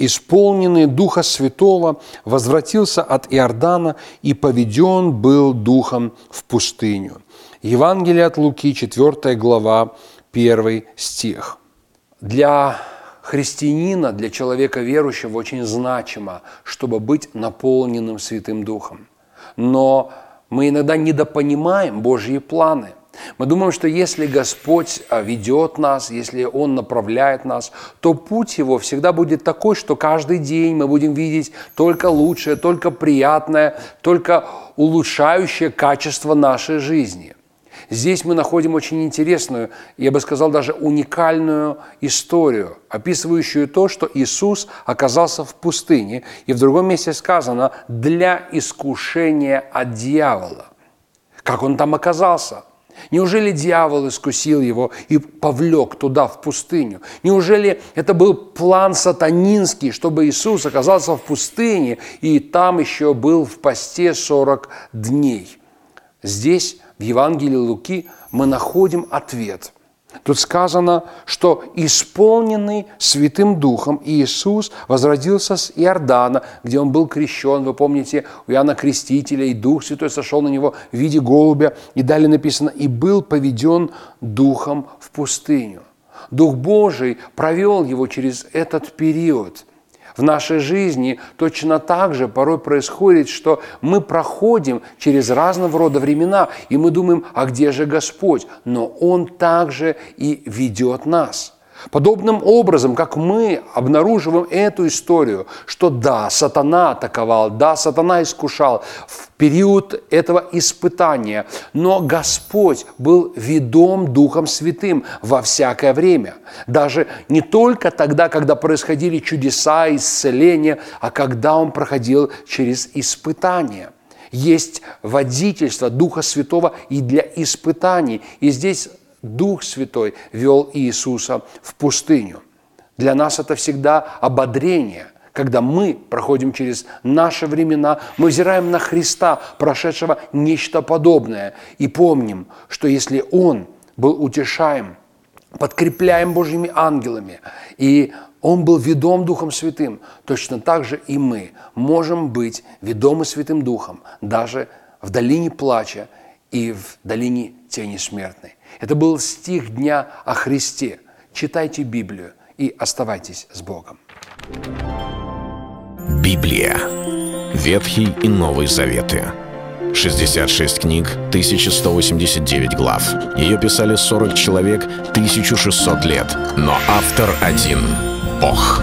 исполненный Духа Святого, возвратился от Иордана и поведен был Духом в пустыню. Евангелие от Луки, 4 глава, 1 стих. Для христианина, для человека верующего очень значимо, чтобы быть наполненным Святым Духом. Но мы иногда недопонимаем Божьи планы – мы думаем, что если Господь а, ведет нас, если Он направляет нас, то путь Его всегда будет такой, что каждый день мы будем видеть только лучшее, только приятное, только улучшающее качество нашей жизни. Здесь мы находим очень интересную, я бы сказал, даже уникальную историю, описывающую то, что Иисус оказался в пустыне, и в другом месте сказано «для искушения от дьявола». Как он там оказался – Неужели дьявол искусил его и повлек туда, в пустыню? Неужели это был план сатанинский, чтобы Иисус оказался в пустыне и там еще был в посте 40 дней? Здесь, в Евангелии Луки, мы находим ответ – Тут сказано, что исполненный Святым Духом Иисус возродился с Иордана, где он был крещен. Вы помните, у Иоанна Крестителя и Дух Святой сошел на него в виде голубя. И далее написано, и был поведен Духом в пустыню. Дух Божий провел его через этот период – в нашей жизни точно так же порой происходит, что мы проходим через разного рода времена, и мы думаем, а где же Господь? Но Он также и ведет нас – Подобным образом, как мы обнаруживаем эту историю, что да, сатана атаковал, да, сатана искушал в период этого испытания, но Господь был ведом Духом Святым во всякое время. Даже не только тогда, когда происходили чудеса, исцеления, а когда Он проходил через испытания – есть водительство Духа Святого и для испытаний. И здесь Дух Святой вел Иисуса в пустыню. Для нас это всегда ободрение, когда мы проходим через наши времена, мы взираем на Христа, прошедшего нечто подобное, и помним, что если Он был утешаем, подкрепляем Божьими ангелами, и Он был ведом Духом Святым, точно так же и мы можем быть ведомы Святым Духом, даже в долине плача и в долине тени смертной. Это был стих дня о Христе. Читайте Библию и оставайтесь с Богом. Библия. Ветхий и Новый Заветы. 66 книг, 1189 глав. Ее писали 40 человек, 1600 лет. Но автор один – Бог.